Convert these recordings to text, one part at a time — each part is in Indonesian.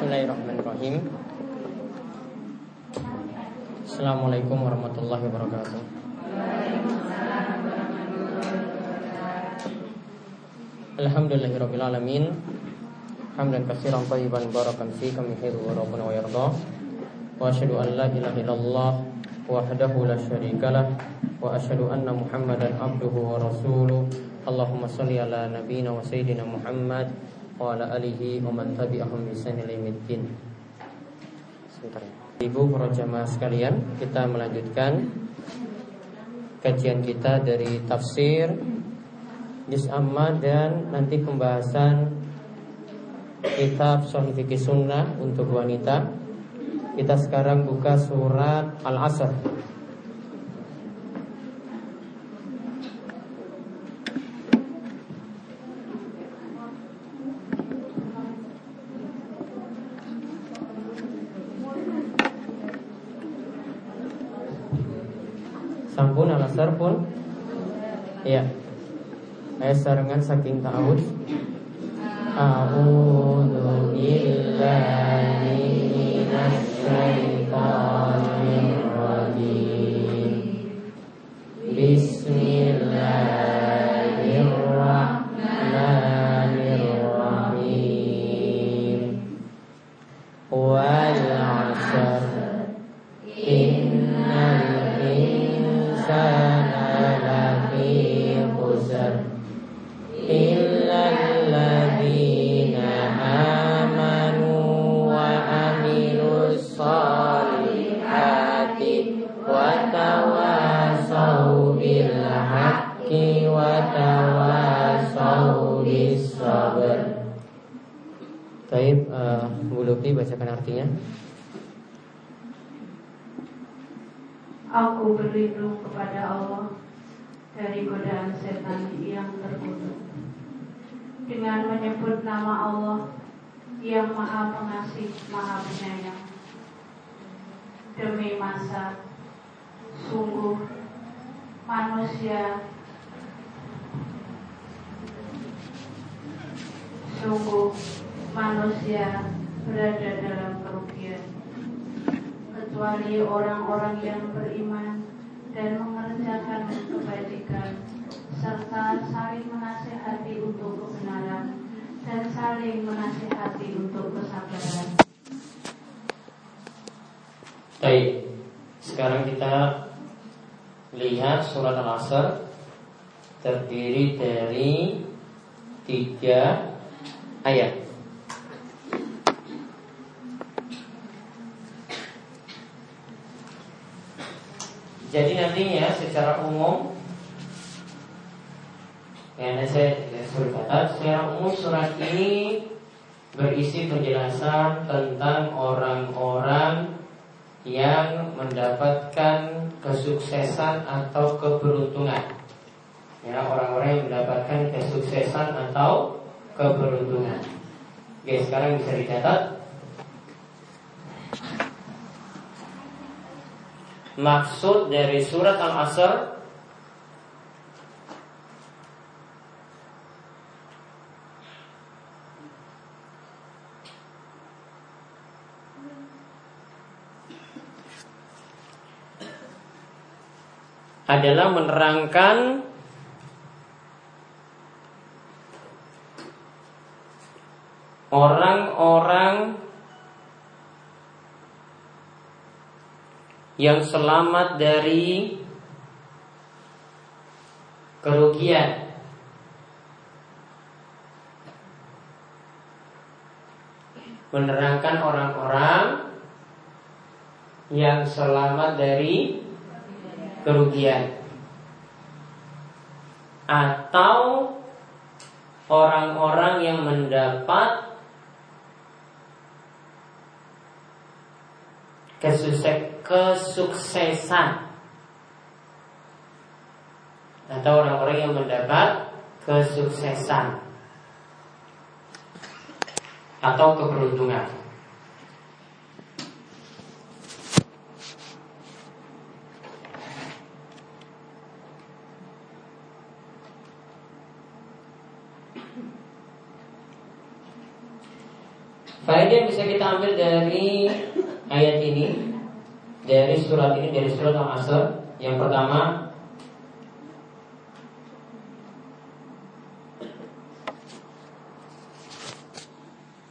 Bismillahirrahmanirrahim Assalamualaikum warahmatullahi wabarakatuh Alhamdulillahirrabbilalamin Hamdan kasiran tayyiban barakan fi kami hidu wa rabbuna wa yarda Wa ashadu an la ilaha illallah Wahdahu la syarikalah Wa ashadu anna muhammadan abduhu wa rasuluh Allahumma salli ala nabina wa sayyidina muhammad Alihi wa man tabi'ahum bisani limiddin Sebentar ya Ibu para jamaah sekalian, kita melanjutkan kajian kita dari tafsir Juz Amma dan nanti pembahasan kitab Sahih Fikih Sunnah untuk wanita. Kita sekarang buka surat Al-Asr. Pun? Iya. Ayat sarangan saking ta'awud A'udhu untuk kesabaran. Baik, sekarang kita lihat surat Al-Asr terdiri dari tiga ayat. Jadi nantinya secara umum Ya, saya suruh kata Secara umum surat ini Berisi penjelasan tentang orang-orang Yang mendapatkan kesuksesan atau keberuntungan. Ya, orang-orang yang mendapatkan kesuksesan atau keberuntungan. Oke, sekarang bisa dicatat. Maksud dari surat Al-Asr adalah menerangkan orang-orang yang selamat dari kerugian. Menerangkan orang-orang yang selamat dari kerugian. Atau orang-orang yang mendapat kesuksesan atau orang-orang yang mendapat kesuksesan atau keberuntungan. Faedah yang bisa kita ambil dari ayat ini dari surat ini dari surat Al-Asr yang pertama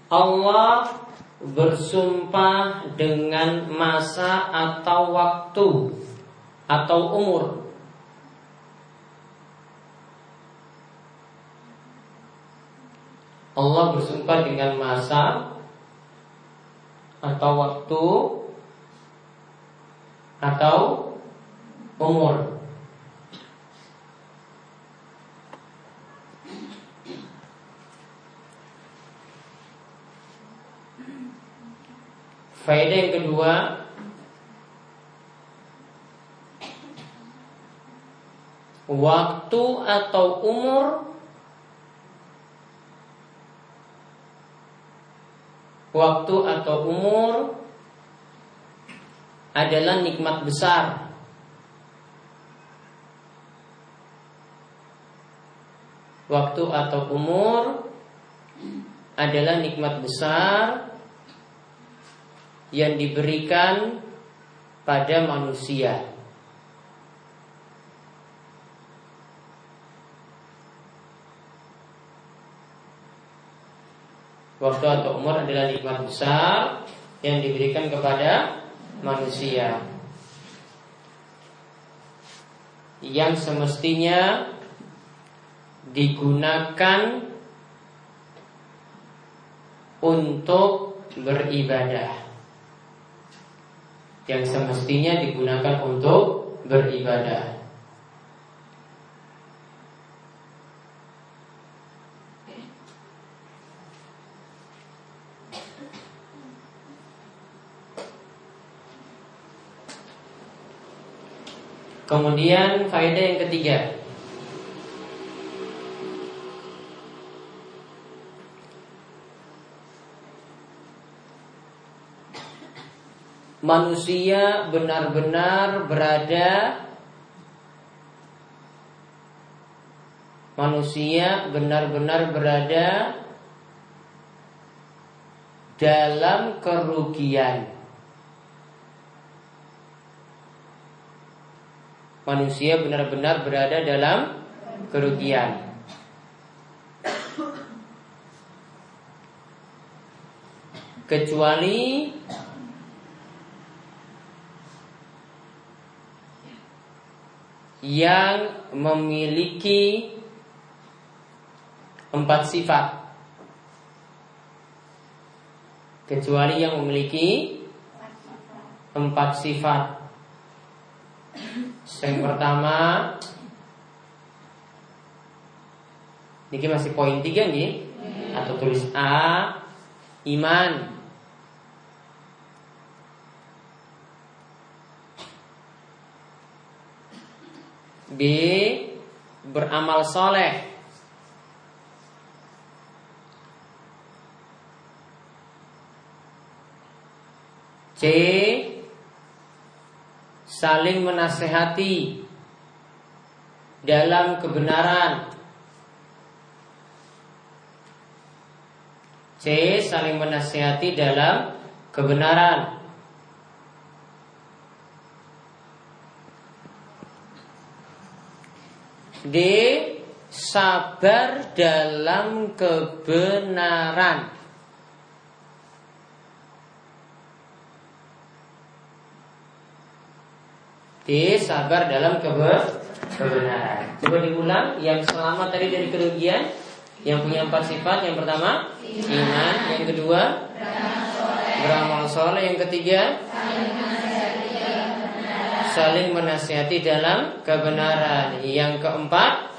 Allah bersumpah dengan masa atau waktu atau umur. Allah bersumpah dengan masa atau waktu atau umur. Faedah yang kedua Waktu atau umur Waktu atau umur adalah nikmat besar Waktu atau umur adalah nikmat besar yang diberikan pada manusia. Waktu atau umur adalah nikmat besar yang diberikan kepada manusia. Yang semestinya digunakan untuk beribadah yang semestinya digunakan untuk beribadah. Kemudian faedah yang ketiga manusia benar-benar berada manusia benar-benar berada dalam kerugian. Manusia benar-benar berada dalam kerugian. Kecuali yang memiliki empat sifat kecuali yang memiliki empat sifat yang pertama ini masih poin tiga nih atau tulis A iman B. Beramal soleh C. Saling menasehati dalam kebenaran C. Saling menasehati dalam kebenaran D. Sabar dalam kebenaran D. Sabar dalam kebe kebenaran Coba diulang Yang selamat tadi dari kerugian Yang punya empat sifat Yang pertama Iman Yang kedua Beramal soleh Yang ketiga saling menasihati dalam kebenaran. Yang keempat,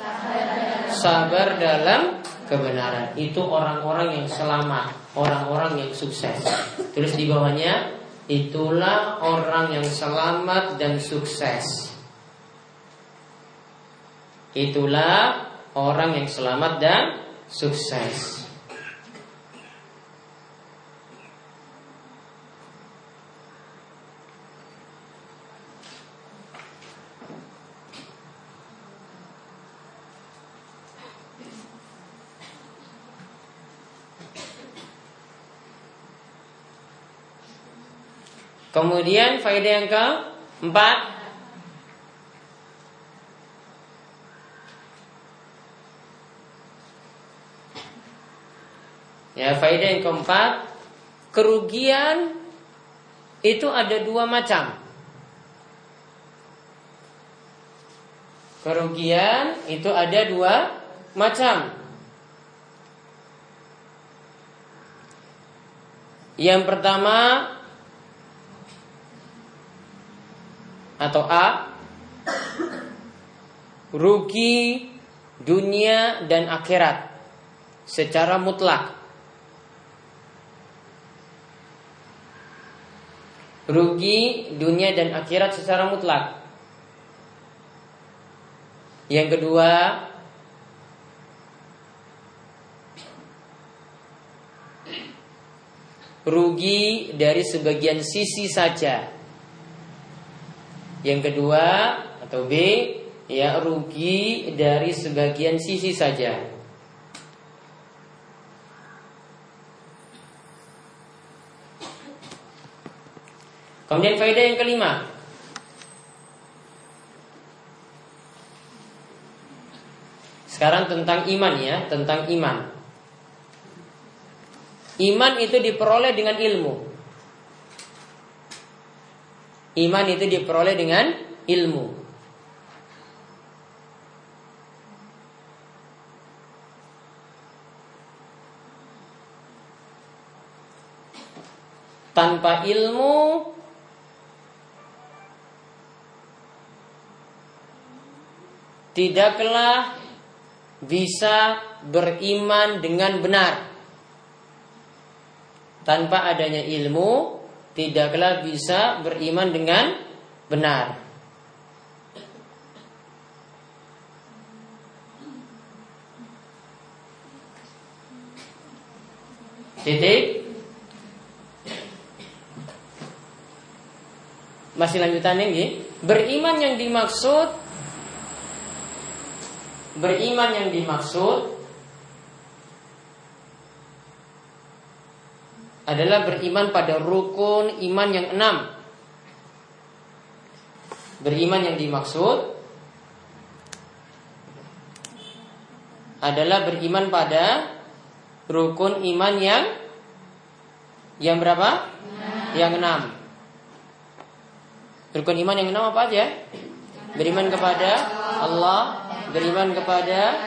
sabar dalam kebenaran. Itu orang-orang yang selamat, orang-orang yang sukses. Tulis di bawahnya, itulah orang yang selamat dan sukses. Itulah orang yang selamat dan sukses. Kemudian faedah yang keempat Ya, faedah yang keempat, kerugian itu ada dua macam. Kerugian itu ada dua macam. Yang pertama atau A rugi dunia dan akhirat secara mutlak. Rugi dunia dan akhirat secara mutlak. Yang kedua, rugi dari sebagian sisi saja. Yang kedua atau B, ya rugi dari sebagian sisi saja. Kemudian faedah yang kelima, Sekarang tentang iman ya, tentang iman. Iman itu diperoleh dengan ilmu. Iman itu diperoleh dengan ilmu. Tanpa ilmu tidaklah bisa beriman dengan benar. Tanpa adanya ilmu, tidaklah bisa beriman dengan benar. Titik. Masih lanjutannya ini. Beriman yang dimaksud Beriman yang dimaksud adalah beriman pada rukun iman yang enam. Beriman yang dimaksud adalah beriman pada rukun iman yang yang berapa? Yang enam. Rukun iman yang enam apa aja? Beriman kepada Allah, beriman kepada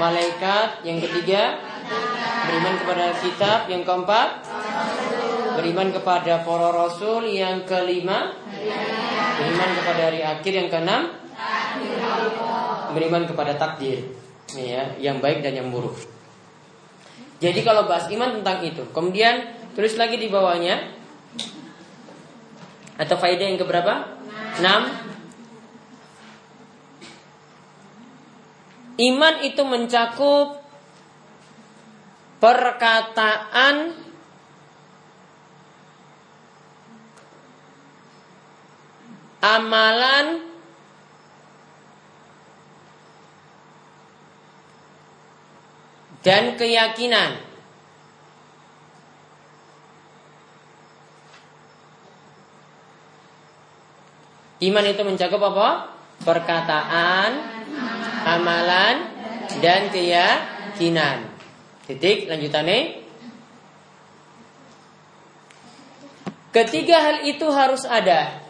malaikat, yang ketiga beriman kepada kitab, yang keempat. Beriman kepada para rasul, yang kelima. Beriman kepada hari akhir, yang keenam. Beriman kepada takdir, ya, yang baik dan yang buruk. Jadi kalau bahas iman tentang itu, kemudian tulis lagi di bawahnya. Atau faedah yang keberapa? 6 Iman itu mencakup perkataan amalan dan keyakinan. Iman itu mencakup apa? Perkataan, amalan dan keyakinan. Titik lanjutannya. Ketiga hal itu harus ada.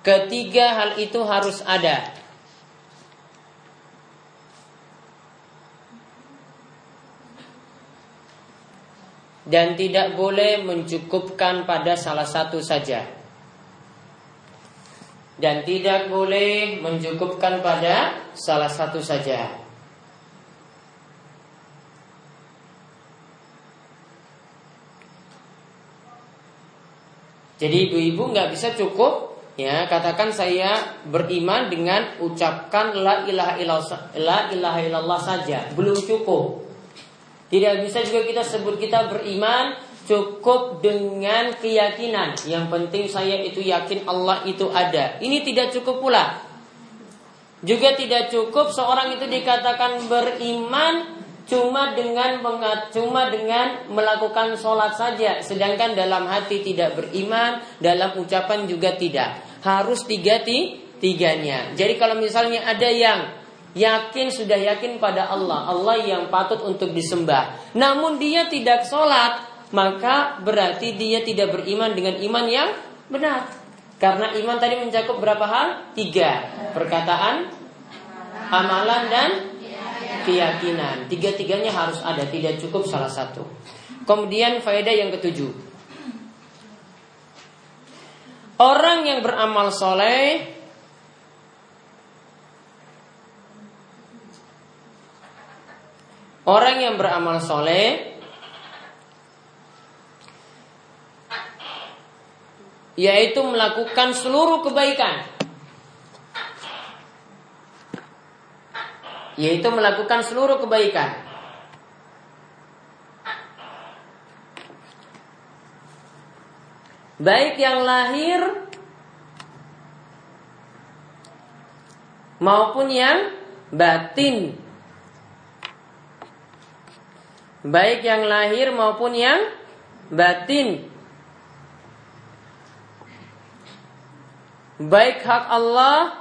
Ketiga hal itu harus ada. Dan tidak boleh mencukupkan pada salah satu saja dan tidak boleh mencukupkan pada salah satu saja. Jadi ibu-ibu nggak bisa cukup ya katakan saya beriman dengan ucapkan la ilaha illallah la ilaha illallah saja belum cukup. Tidak bisa juga kita sebut kita beriman cukup dengan keyakinan. Yang penting saya itu yakin Allah itu ada. Ini tidak cukup pula. Juga tidak cukup seorang itu dikatakan beriman cuma dengan mengat, cuma dengan melakukan sholat saja, sedangkan dalam hati tidak beriman, dalam ucapan juga tidak. Harus tiga ti, tiganya. Jadi kalau misalnya ada yang yakin sudah yakin pada Allah, Allah yang patut untuk disembah, namun dia tidak sholat, maka berarti dia tidak beriman dengan iman yang benar. Karena iman tadi mencakup berapa hal? Tiga. Perkataan, amalan, dan keyakinan. Tiga-tiganya harus ada, tidak cukup salah satu. Kemudian faedah yang ketujuh. Orang yang beramal soleh Orang yang beramal soleh yaitu melakukan seluruh kebaikan yaitu melakukan seluruh kebaikan. Baik yang lahir maupun yang batin. Baik yang lahir maupun yang batin. Baik hak Allah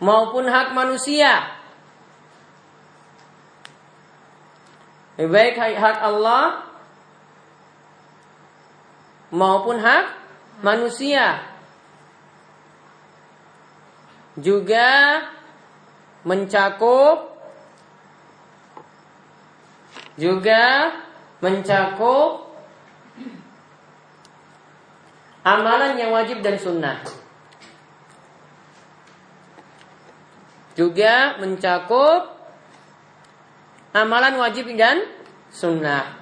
maupun hak manusia. Baik hak Allah maupun hak manusia. Juga mencakup juga mencakup Amalan yang wajib dan sunnah. Juga mencakup amalan wajib dan sunnah.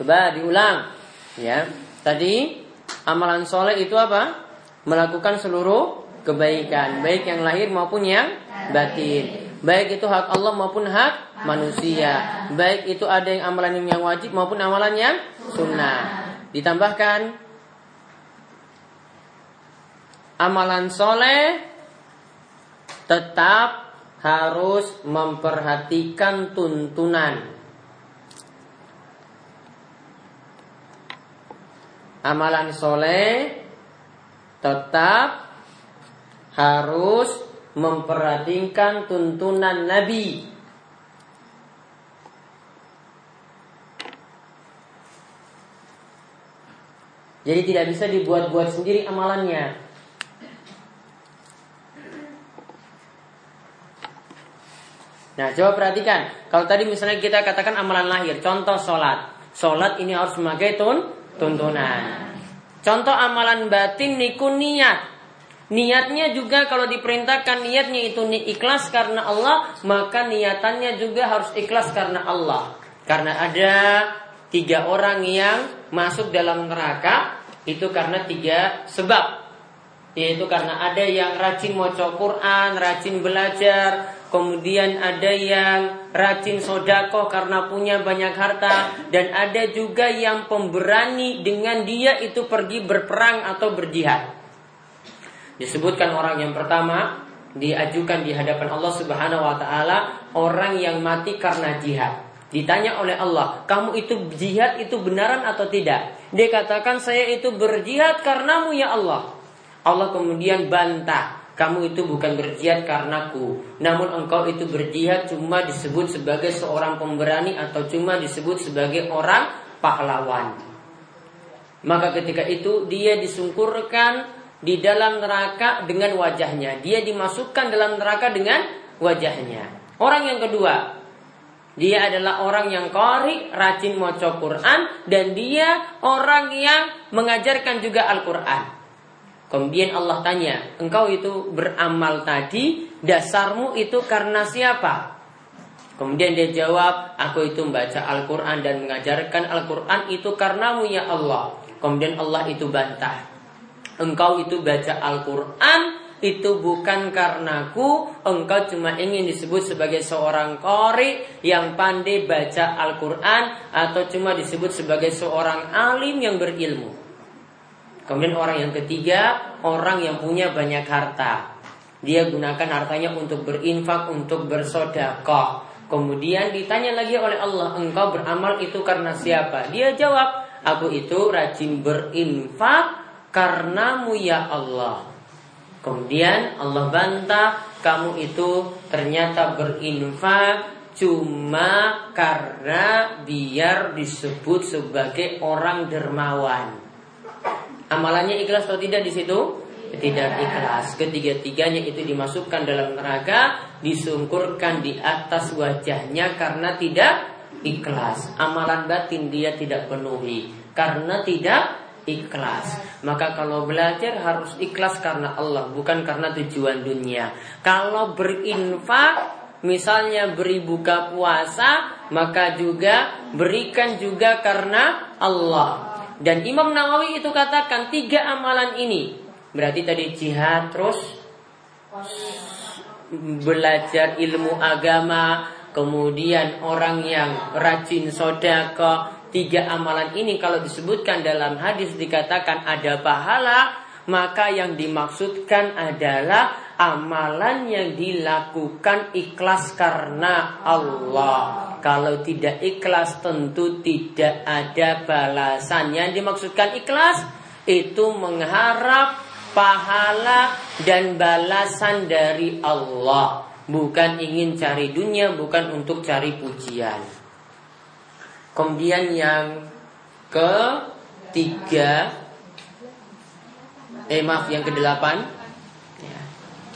Coba diulang ya. Tadi amalan soleh itu apa? Melakukan seluruh kebaikan, baik yang lahir maupun yang batin. Baik itu hak Allah maupun hak manusia. Baik itu ada yang amalan yang wajib maupun amalan yang sunnah. Ditambahkan amalan soleh tetap harus memperhatikan tuntunan. Amalan soleh tetap harus memperhatikan tuntunan Nabi. Jadi tidak bisa dibuat-buat sendiri amalannya. Nah, coba perhatikan. Kalau tadi misalnya kita katakan amalan lahir, contoh sholat. Sholat ini harus memakai tun, tuntunan. Contoh amalan batin niku niat. Niatnya juga kalau diperintahkan niatnya itu ikhlas karena Allah, maka niatannya juga harus ikhlas karena Allah. Karena ada tiga orang yang masuk dalam neraka itu karena tiga sebab. Yaitu karena ada yang rajin mau Quran, rajin belajar, kemudian ada yang rajin sodakoh karena punya banyak harta, dan ada juga yang pemberani dengan dia itu pergi berperang atau berjihad. Disebutkan orang yang pertama diajukan di hadapan Allah Subhanahu wa taala orang yang mati karena jihad. Ditanya oleh Allah, "Kamu itu jihad itu benaran atau tidak?" Dia katakan, "Saya itu berjihad karenamu ya Allah." Allah kemudian bantah, "Kamu itu bukan berjihad karenaku, namun engkau itu berjihad cuma disebut sebagai seorang pemberani atau cuma disebut sebagai orang pahlawan." Maka ketika itu dia disungkurkan di dalam neraka dengan wajahnya. Dia dimasukkan dalam neraka dengan wajahnya. Orang yang kedua, dia adalah orang yang kori, rajin moco Quran, dan dia orang yang mengajarkan juga Al-Quran. Kemudian Allah tanya, engkau itu beramal tadi, dasarmu itu karena siapa? Kemudian dia jawab, aku itu membaca Al-Quran dan mengajarkan Al-Quran itu karenamu ya Allah. Kemudian Allah itu bantah engkau itu baca Al-Quran itu bukan karenaku engkau cuma ingin disebut sebagai seorang kori yang pandai baca Al-Quran atau cuma disebut sebagai seorang alim yang berilmu. Kemudian orang yang ketiga, orang yang punya banyak harta. Dia gunakan hartanya untuk berinfak, untuk bersodakoh. Kemudian ditanya lagi oleh Allah, engkau beramal itu karena siapa? Dia jawab, aku itu rajin berinfak karenamu ya Allah. Kemudian Allah bantah, kamu itu ternyata berinfak cuma karena biar disebut sebagai orang dermawan. Amalannya ikhlas atau tidak di situ? Tidak ikhlas. Ketiga-tiganya itu dimasukkan dalam neraka, disungkurkan di atas wajahnya karena tidak ikhlas. Amalan batin dia tidak penuhi karena tidak ikhlas. Maka kalau belajar harus ikhlas karena Allah, bukan karena tujuan dunia. Kalau berinfak misalnya beri buka puasa, maka juga berikan juga karena Allah. Dan Imam Nawawi itu katakan tiga amalan ini. Berarti tadi jihad terus belajar ilmu agama, kemudian orang yang rajin sodako. Tiga amalan ini kalau disebutkan dalam hadis dikatakan ada pahala, maka yang dimaksudkan adalah amalan yang dilakukan ikhlas karena Allah. Kalau tidak ikhlas tentu tidak ada balasan. Yang dimaksudkan ikhlas itu mengharap pahala dan balasan dari Allah. Bukan ingin cari dunia, bukan untuk cari pujian. Kemudian yang ketiga, eh maaf yang kedelapan, ya.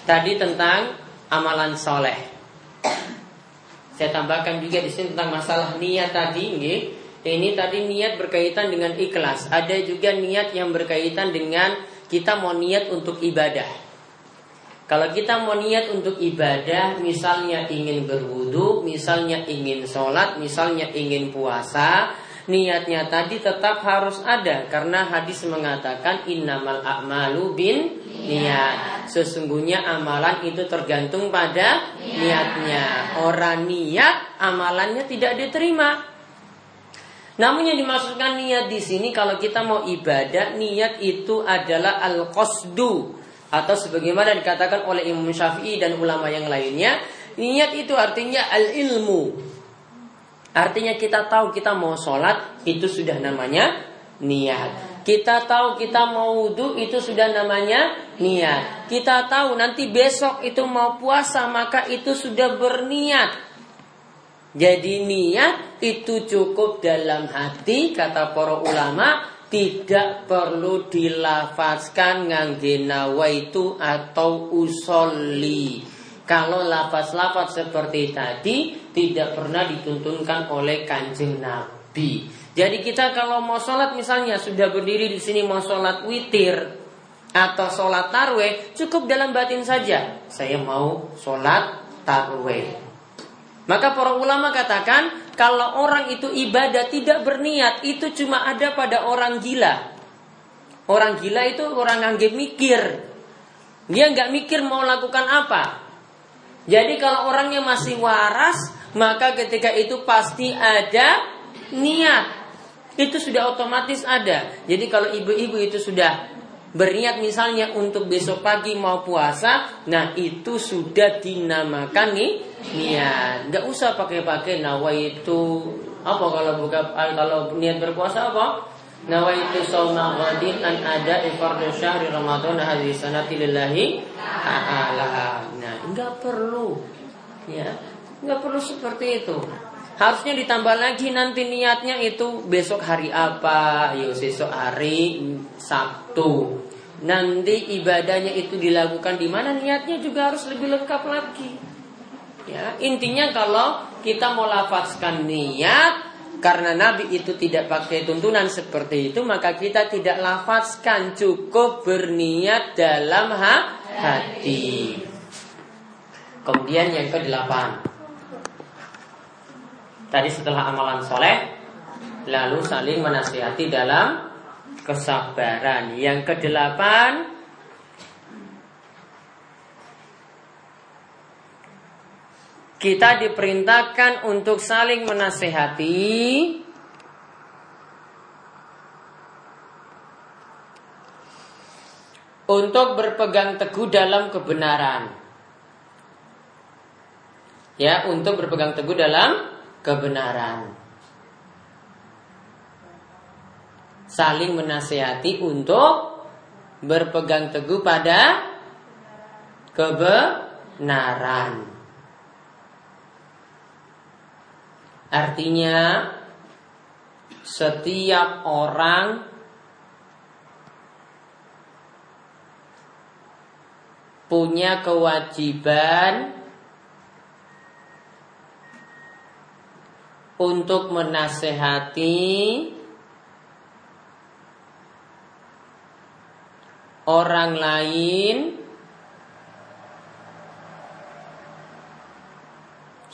tadi tentang amalan soleh. Saya tambahkan juga di sini tentang masalah niat tadi, nggih. Ini tadi niat berkaitan dengan ikhlas. Ada juga niat yang berkaitan dengan kita mau niat untuk ibadah. Kalau kita mau niat untuk ibadah, misalnya ingin berwudu, misalnya ingin sholat, misalnya ingin puasa, niatnya tadi tetap harus ada karena hadis mengatakan innamal a'malu bin niat. Sesungguhnya amalan itu tergantung pada niatnya. Orang niat amalannya tidak diterima. Namun yang dimaksudkan niat di sini kalau kita mau ibadah, niat itu adalah al-qasdu atau sebagaimana dikatakan oleh Imam Syafi'i dan ulama yang lainnya, niat itu artinya al-ilmu. Artinya kita tahu kita mau sholat itu sudah namanya niat. Kita tahu kita mau wudhu itu sudah namanya niat. Kita tahu nanti besok itu mau puasa maka itu sudah berniat. Jadi niat itu cukup dalam hati kata para ulama tidak perlu dilafazkan ngangge nawaitu atau usolli. Kalau lafaz-lafaz seperti tadi tidak pernah dituntunkan oleh kanjeng Nabi. Jadi kita kalau mau sholat misalnya sudah berdiri di sini mau sholat witir atau sholat tarweh cukup dalam batin saja. Saya mau sholat tarweh. Maka para ulama katakan kalau orang itu ibadah tidak berniat itu cuma ada pada orang gila. Orang gila itu orang anggap mikir. Dia nggak mikir mau lakukan apa. Jadi kalau orangnya masih waras, maka ketika itu pasti ada niat. Itu sudah otomatis ada. Jadi kalau ibu-ibu itu sudah berniat misalnya untuk besok pagi mau puasa, nah itu sudah dinamakan nih niat. Gak usah pakai-pakai nawa itu apa kalau buka kalau niat berpuasa apa? Nawaitu sawma ghadin an ada ifardu syahri Ramadan hadhihi sanati ta'ala. Enggak perlu. Ya. Enggak perlu seperti itu. Harusnya ditambah lagi nanti niatnya itu besok hari apa? Yuk besok hari Sabtu. Nanti ibadahnya itu dilakukan di mana niatnya juga harus lebih lengkap lagi. Ya, intinya kalau kita mau lafazkan niat karena Nabi itu tidak pakai tuntunan seperti itu Maka kita tidak lafazkan Cukup berniat dalam hati Kemudian yang ke delapan Tadi setelah amalan soleh Lalu saling menasihati dalam kesabaran. Yang ke delapan kita diperintahkan untuk saling menasehati. Untuk berpegang teguh dalam kebenaran. Ya, untuk berpegang teguh dalam kebenaran. Saling menasehati untuk berpegang teguh pada kebenaran. Artinya setiap orang punya kewajiban untuk menasehati orang lain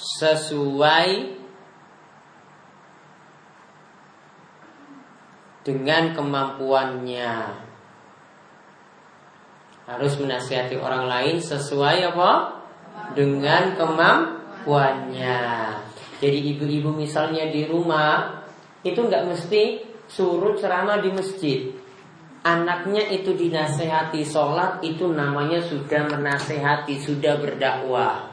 sesuai dengan kemampuannya. Harus menasihati orang lain sesuai apa? Dengan kemampuannya. Jadi ibu-ibu misalnya di rumah itu nggak mesti suruh ceramah di masjid. Anaknya itu dinasehati sholat itu namanya sudah menasehati, sudah berdakwah.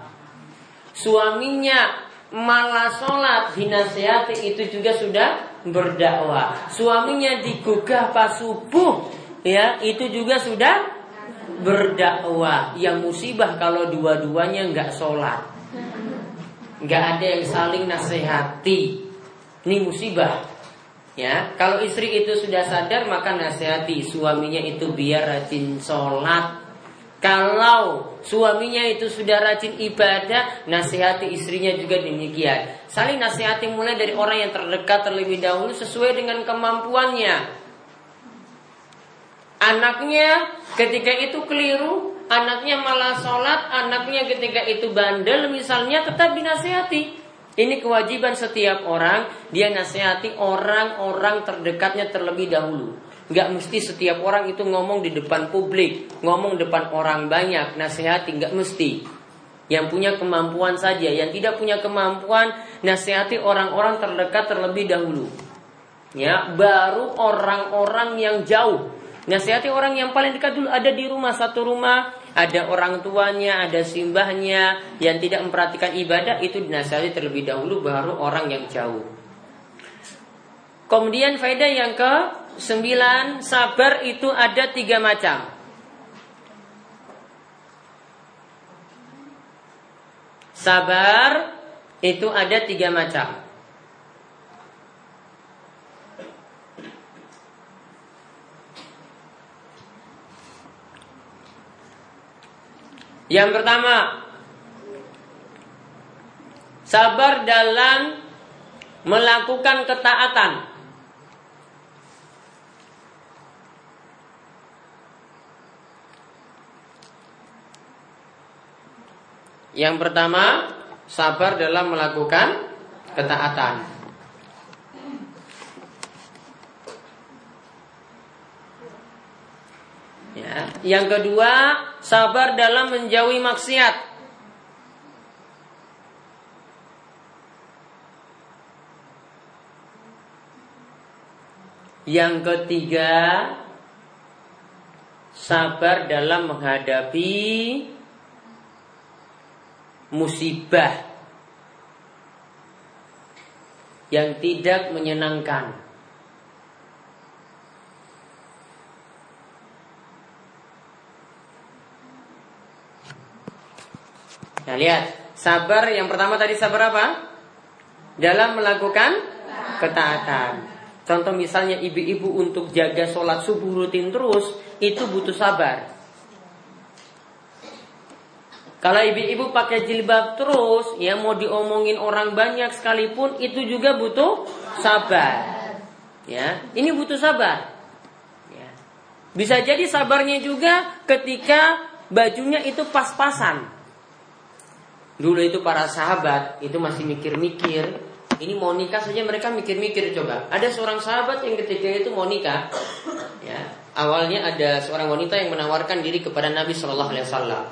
Suaminya malah sholat dinasehati itu juga sudah berdakwah. Suaminya digugah pas subuh, ya itu juga sudah berdakwah. Yang musibah kalau dua-duanya nggak sholat, nggak ada yang saling nasihati. Ini musibah. Ya, kalau istri itu sudah sadar maka nasihati suaminya itu biar rajin sholat, kalau suaminya itu sudah rajin ibadah, nasihati istrinya juga demikian. Saling nasihati mulai dari orang yang terdekat terlebih dahulu sesuai dengan kemampuannya. Anaknya ketika itu keliru, anaknya malah sholat, anaknya ketika itu bandel misalnya tetap dinasihati. Ini kewajiban setiap orang, dia nasihati orang-orang terdekatnya terlebih dahulu. Nggak mesti setiap orang itu ngomong di depan publik, ngomong depan orang banyak, nasihati nggak mesti. Yang punya kemampuan saja, yang tidak punya kemampuan nasihati orang-orang terdekat terlebih dahulu. Ya, baru orang-orang yang jauh. Nasihati orang yang paling dekat dulu ada di rumah satu rumah, ada orang tuanya, ada simbahnya yang tidak memperhatikan ibadah itu dinasihati terlebih dahulu baru orang yang jauh. Kemudian faedah yang ke sembilan sabar itu ada tiga macam. Sabar itu ada tiga macam. Yang pertama, sabar dalam melakukan ketaatan. Yang pertama, sabar dalam melakukan ketaatan. Ya. Yang kedua, sabar dalam menjauhi maksiat. Yang ketiga, sabar dalam menghadapi musibah yang tidak menyenangkan. Nah lihat, sabar yang pertama tadi sabar apa? Dalam melakukan ketaatan. Contoh misalnya ibu-ibu untuk jaga sholat subuh rutin terus, itu butuh sabar. Kalau ibu-ibu pakai jilbab terus, ya mau diomongin orang banyak sekalipun itu juga butuh sabar. Ya, ini butuh sabar. Ya. Bisa jadi sabarnya juga ketika bajunya itu pas-pasan. Dulu itu para sahabat itu masih mikir-mikir. Ini mau nikah saja mereka mikir-mikir coba. Ada seorang sahabat yang ketika itu mau nikah, ya awalnya ada seorang wanita yang menawarkan diri kepada Nabi Shallallahu Alaihi Wasallam.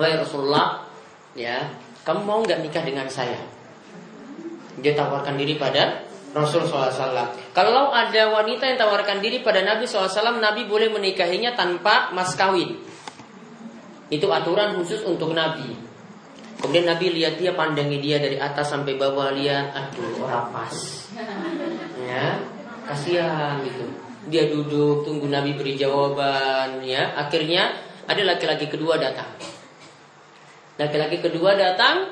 Wahai Rasulullah, ya, kamu mau nggak nikah dengan saya? Dia tawarkan diri pada Rasul SAW. Kalau ada wanita yang tawarkan diri pada Nabi SAW, Nabi boleh menikahinya tanpa mas kawin. Itu aturan khusus untuk Nabi. Kemudian Nabi lihat dia, pandangi dia dari atas sampai bawah, lihat, aduh, orang pas. Ya, kasihan gitu. Dia duduk, tunggu Nabi beri jawaban, ya. Akhirnya ada laki-laki kedua datang. Laki-laki kedua datang,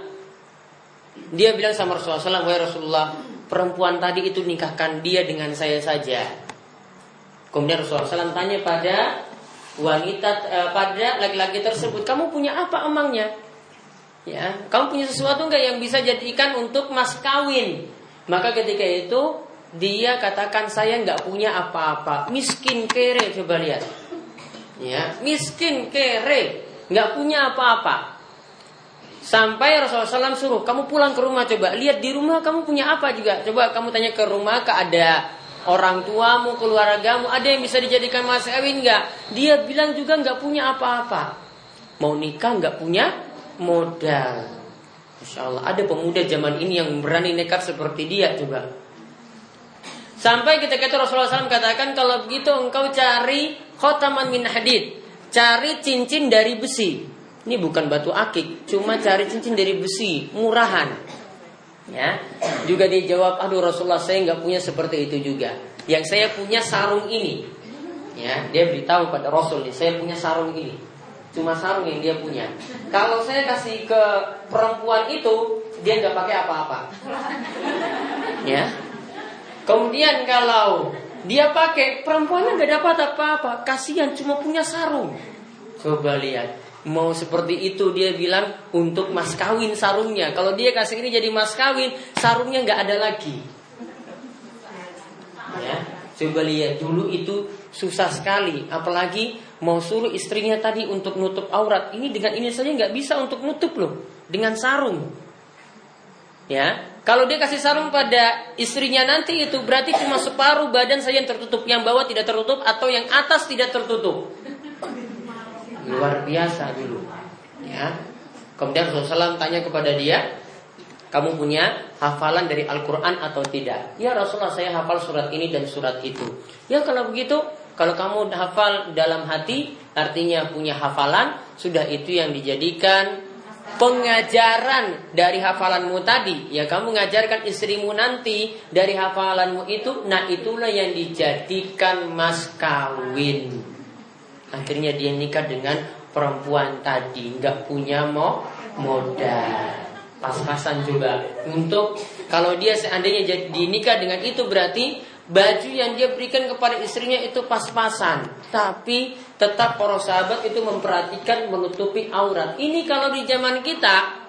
dia bilang sama Rasulullah SAW, Wahai Rasulullah, perempuan tadi itu nikahkan dia dengan saya saja. Kemudian Rasulullah SAW tanya pada wanita eh, pada laki-laki tersebut, kamu punya apa emangnya? Ya, kamu punya sesuatu nggak yang bisa jadikan untuk mas kawin? Maka ketika itu dia katakan saya nggak punya apa-apa, miskin kere coba lihat, ya. Miskin kere, nggak punya apa-apa. Sampai Rasulullah SAW suruh kamu pulang ke rumah coba lihat di rumah kamu punya apa juga. Coba kamu tanya ke rumah ke ada orang tuamu keluargamu ada yang bisa dijadikan mas kawin nggak? Dia bilang juga nggak punya apa-apa. Mau nikah nggak punya modal Masya Allah ada pemuda zaman ini yang berani nekat seperti dia coba Sampai ketika itu Rasulullah SAW katakan kalau begitu engkau cari khotaman min hadid Cari cincin dari besi ini bukan batu akik, cuma cari cincin dari besi, murahan. Ya, juga dia jawab, aduh Rasulullah saya nggak punya seperti itu juga. Yang saya punya sarung ini. Ya, dia beritahu pada Rasul nih, saya punya sarung ini. Cuma sarung yang dia punya. Kalau saya kasih ke perempuan itu, dia nggak pakai apa-apa. Ya. Kemudian kalau dia pakai perempuannya nggak dapat apa-apa, kasihan cuma punya sarung. Coba lihat, Mau seperti itu dia bilang untuk mas kawin sarungnya. Kalau dia kasih ini jadi mas kawin, sarungnya nggak ada lagi. Ya, coba lihat dulu itu susah sekali. Apalagi mau suruh istrinya tadi untuk nutup aurat. Ini dengan ini saja nggak bisa untuk nutup loh, dengan sarung. Ya, kalau dia kasih sarung pada istrinya nanti itu berarti cuma separuh badan saja yang tertutup, yang bawah tidak tertutup atau yang atas tidak tertutup luar biasa dulu ya kemudian Rasulullah tanya kepada dia kamu punya hafalan dari Al-Quran atau tidak? Ya Rasulullah saya hafal surat ini dan surat itu. Ya kalau begitu kalau kamu hafal dalam hati artinya punya hafalan sudah itu yang dijadikan pengajaran dari hafalanmu tadi. Ya kamu mengajarkan istrimu nanti dari hafalanmu itu nah itulah yang dijadikan mas kawin. Akhirnya dia nikah dengan perempuan tadi nggak punya mo modal pas-pasan juga untuk kalau dia seandainya jadi dinikah dengan itu berarti baju yang dia berikan kepada istrinya itu pas-pasan tapi tetap para sahabat itu memperhatikan menutupi aurat ini kalau di zaman kita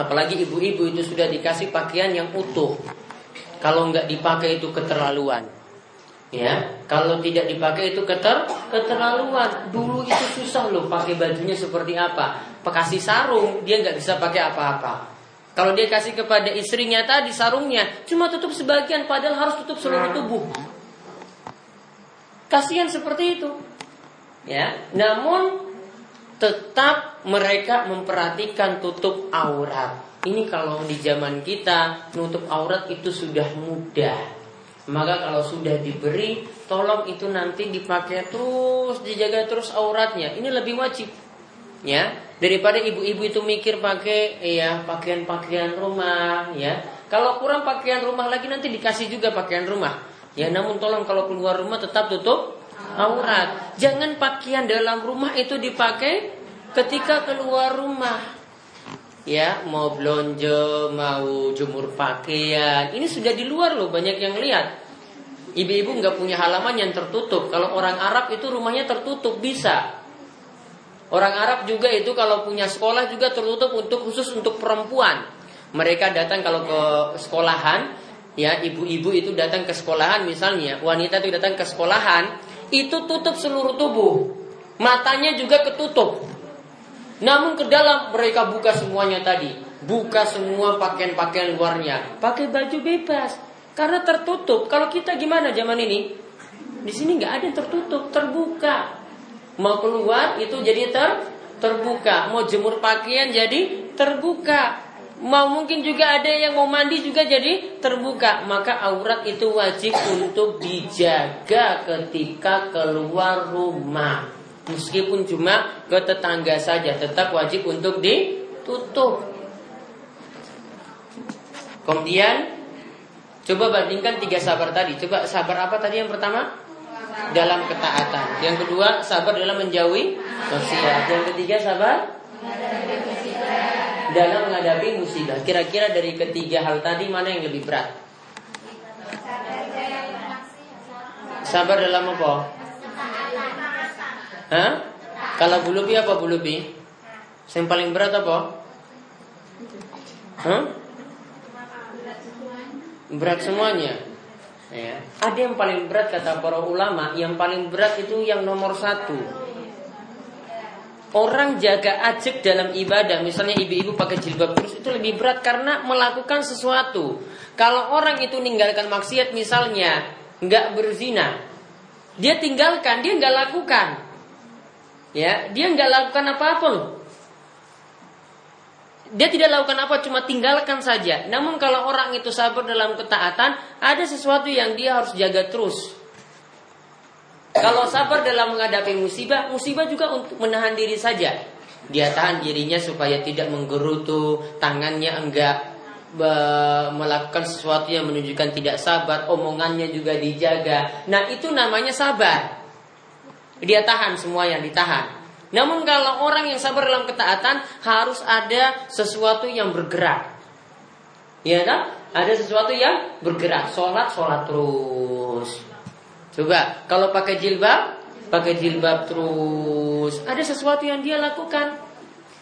apalagi ibu-ibu itu sudah dikasih pakaian yang utuh kalau nggak dipakai itu keterlaluan Ya, kalau tidak dipakai itu keter keterlaluan. Dulu itu susah loh pakai bajunya seperti apa. Pekasih sarung dia nggak bisa pakai apa-apa. Kalau dia kasih kepada istrinya tadi sarungnya cuma tutup sebagian padahal harus tutup seluruh tubuh. Kasihan seperti itu. Ya, namun tetap mereka memperhatikan tutup aurat. Ini kalau di zaman kita nutup aurat itu sudah mudah. Maka kalau sudah diberi, tolong itu nanti dipakai terus, dijaga terus auratnya. Ini lebih wajib. Ya, daripada ibu-ibu itu mikir pakai ya pakaian-pakaian rumah, ya. Kalau kurang pakaian rumah lagi nanti dikasih juga pakaian rumah. Ya, namun tolong kalau keluar rumah tetap tutup aurat. Jangan pakaian dalam rumah itu dipakai ketika keluar rumah ya mau belanja mau jemur pakaian ini sudah di luar loh banyak yang lihat ibu-ibu nggak punya halaman yang tertutup kalau orang Arab itu rumahnya tertutup bisa orang Arab juga itu kalau punya sekolah juga tertutup untuk khusus untuk perempuan mereka datang kalau ke sekolahan ya ibu-ibu itu datang ke sekolahan misalnya wanita itu datang ke sekolahan itu tutup seluruh tubuh matanya juga ketutup namun ke dalam mereka buka semuanya tadi. Buka semua pakaian-pakaian luarnya. Pakai baju bebas. Karena tertutup. Kalau kita gimana zaman ini? Di sini nggak ada yang tertutup, terbuka. Mau keluar itu jadi ter terbuka. Mau jemur pakaian jadi terbuka. Mau mungkin juga ada yang mau mandi juga jadi terbuka. Maka aurat itu wajib untuk dijaga ketika keluar rumah. Meskipun cuma ke tetangga saja, tetap wajib untuk ditutup. Kemudian coba bandingkan tiga sabar tadi. Coba sabar apa tadi yang pertama? Dalam ketaatan. Yang kedua sabar dalam menjauhi maksiat. Yang ketiga sabar dalam menghadapi musibah. Kira-kira dari ketiga hal tadi mana yang lebih berat? Sabar dalam apa? Hah? Kalau bulubi apa bulubi? Yang paling berat apa? Hah? Berat semuanya. Ya. Ada yang paling berat kata para ulama, yang paling berat itu yang nomor satu Orang jaga ajek dalam ibadah, misalnya ibu-ibu pakai jilbab terus itu lebih berat karena melakukan sesuatu. Kalau orang itu meninggalkan maksiat misalnya nggak berzina, dia tinggalkan, dia nggak lakukan, ya dia nggak lakukan apa-apa. Dia tidak lakukan apa, cuma tinggalkan saja. Namun kalau orang itu sabar dalam ketaatan, ada sesuatu yang dia harus jaga terus. Kalau sabar dalam menghadapi musibah, musibah juga untuk menahan diri saja. Dia tahan dirinya supaya tidak menggerutu, tangannya enggak melakukan sesuatu yang menunjukkan tidak sabar, omongannya juga dijaga. Nah, itu namanya sabar. Dia tahan semua yang ditahan. Namun kalau orang yang sabar dalam ketaatan harus ada sesuatu yang bergerak. Ya kan? Ada sesuatu yang bergerak. Sholat, sholat terus. Coba kalau pakai jilbab, pakai jilbab terus. Ada sesuatu yang dia lakukan.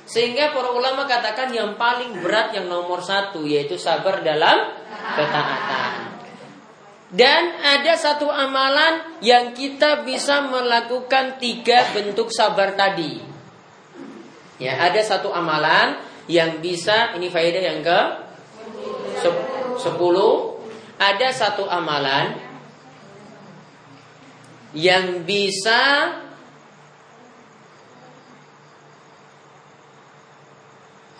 Sehingga para ulama katakan yang paling berat yang nomor satu yaitu sabar dalam ketaatan. Dan ada satu amalan yang kita bisa melakukan tiga bentuk sabar tadi. Ya, ada satu amalan yang bisa ini faedah yang ke sepuluh. Ada satu amalan yang bisa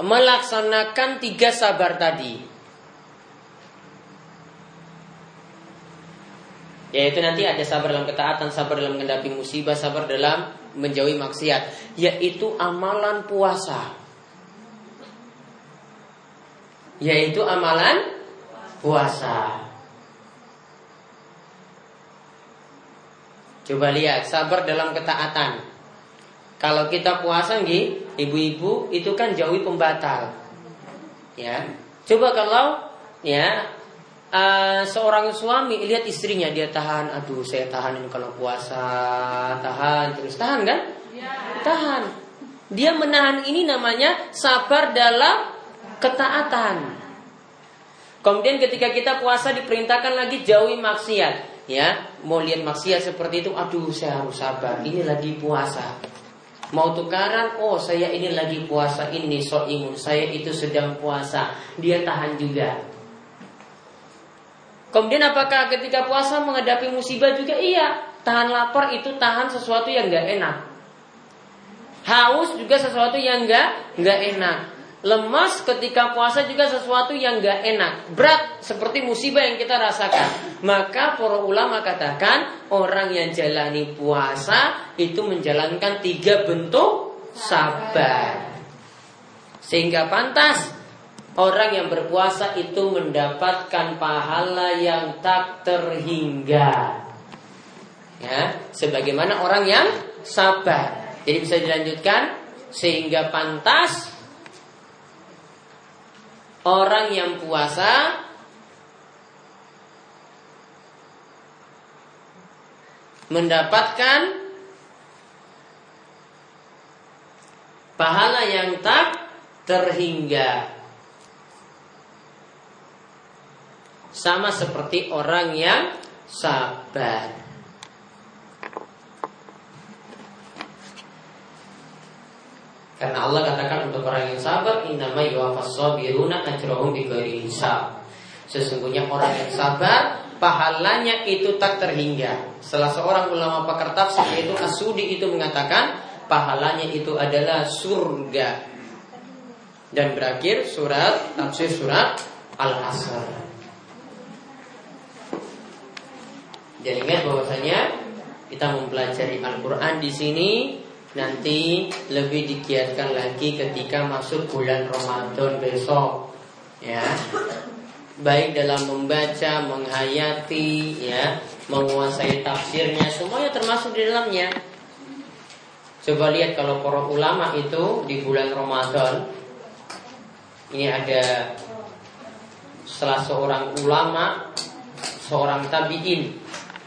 melaksanakan tiga sabar tadi. Yaitu nanti ada sabar dalam ketaatan, sabar dalam menghadapi musibah, sabar dalam menjauhi maksiat. Yaitu amalan puasa. Yaitu amalan puasa. Coba lihat sabar dalam ketaatan. Kalau kita puasa nih, ibu-ibu itu kan jauhi pembatal. Ya. Coba kalau ya uh, seorang suami lihat istrinya dia tahan, aduh saya tahan ini kalau puasa, tahan terus. Tahan kan? Ya. Tahan. Dia menahan ini namanya sabar dalam ketaatan. Kemudian ketika kita puasa diperintahkan lagi jauhi maksiat. Ya mau lihat maksiat seperti itu aduh saya harus sabar. Ini lagi puasa. Mau tukaran oh saya ini lagi puasa ini so imun. Saya itu sedang puasa. Dia tahan juga kemudian apakah ketika puasa menghadapi musibah juga? Iya. Tahan lapar itu tahan sesuatu yang nggak enak. Haus juga sesuatu yang nggak nggak enak. Lemas ketika puasa juga sesuatu yang gak enak. Berat seperti musibah yang kita rasakan. Maka para ulama katakan Orang yang jalani puasa Itu menjalankan tiga bentuk sabar. Sehingga pantas Orang yang berpuasa itu mendapatkan pahala yang tak terhingga. Ya, Sebagaimana orang yang sabar. Jadi bisa dilanjutkan Sehingga pantas orang yang puasa mendapatkan pahala yang tak terhingga sama seperti orang yang sabar. Karena Allah katakan untuk orang yang sabar innama sabiruna. Sesungguhnya orang yang sabar pahalanya itu tak terhingga. Salah seorang ulama pakar tafsir yaitu Asudi itu mengatakan pahalanya itu adalah surga. dan berakhir surat tafsir surat Al-Asr. Jadi ingat bahwasanya kita mempelajari Al-Quran di sini nanti lebih digiatkan lagi ketika masuk bulan Ramadan besok, ya. Baik dalam membaca, menghayati, ya, menguasai tafsirnya, semuanya termasuk di dalamnya. Coba lihat kalau para ulama itu di bulan Ramadan ini ada salah seorang ulama, seorang tabiin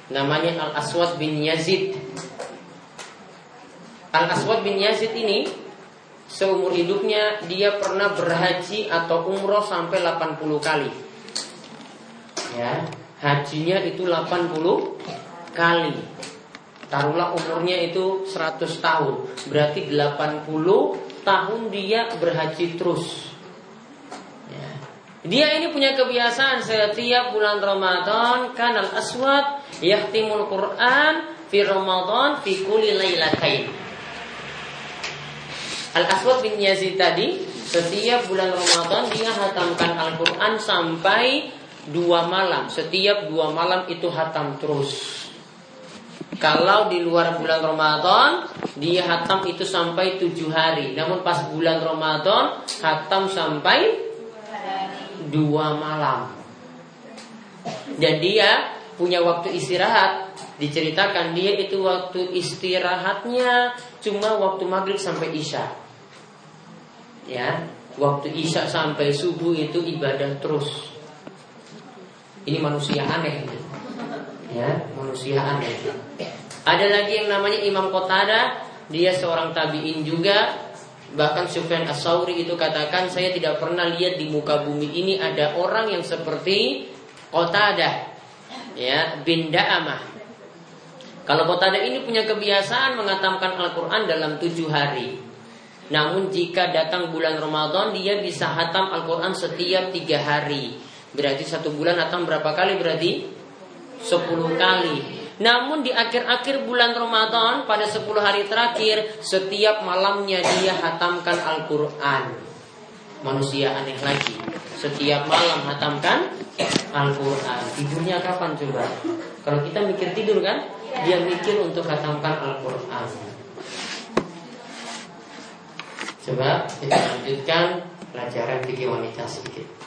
namanya Al Aswad bin Yazid. Al Aswad bin Yazid ini seumur hidupnya dia pernah berhaji atau umroh sampai 80 kali. Ya, hajinya itu 80 kali. Taruhlah umurnya itu 100 tahun Berarti 80 tahun dia berhaji terus ya. Dia ini punya kebiasaan setiap bulan Ramadan Kanal aswad Yahtimul Quran Fi Ramadan Fi kuli laylatain. Al-Aswad bin Yazid tadi Setiap bulan Ramadan dia hatamkan Al-Quran sampai dua malam. Setiap dua malam itu hatam terus. Kalau di luar bulan Ramadan Dia hatam itu sampai tujuh hari. Namun pas bulan Ramadan Hatam sampai Dua malam. Dan dia punya waktu istirahat. Diceritakan dia itu waktu istirahatnya Cuma waktu maghrib sampai isya. Ya Waktu isya sampai subuh itu ibadah terus. Ini manusia aneh ya manusia aneh. Ada lagi yang namanya Imam Qatada dia seorang tabiin juga. Bahkan Sufyan As-Sauri itu katakan saya tidak pernah lihat di muka bumi ini ada orang yang seperti Qatada ya bin Da'amah kalau Qatada ini punya kebiasaan mengatamkan Al-Quran dalam tujuh hari namun jika datang bulan Ramadan dia bisa hatam Al-Quran setiap tiga hari Berarti satu bulan hatam berapa kali berarti? 10 kali. Namun di akhir-akhir bulan Ramadan pada 10 hari terakhir setiap malamnya dia hatamkan Al-Qur'an. Manusia aneh lagi. Setiap malam hatamkan Al-Qur'an. Tidurnya kapan coba? Kalau kita mikir tidur kan, dia mikir untuk hatamkan Al-Qur'an. Coba kita lanjutkan pelajaran fikih wanita sedikit.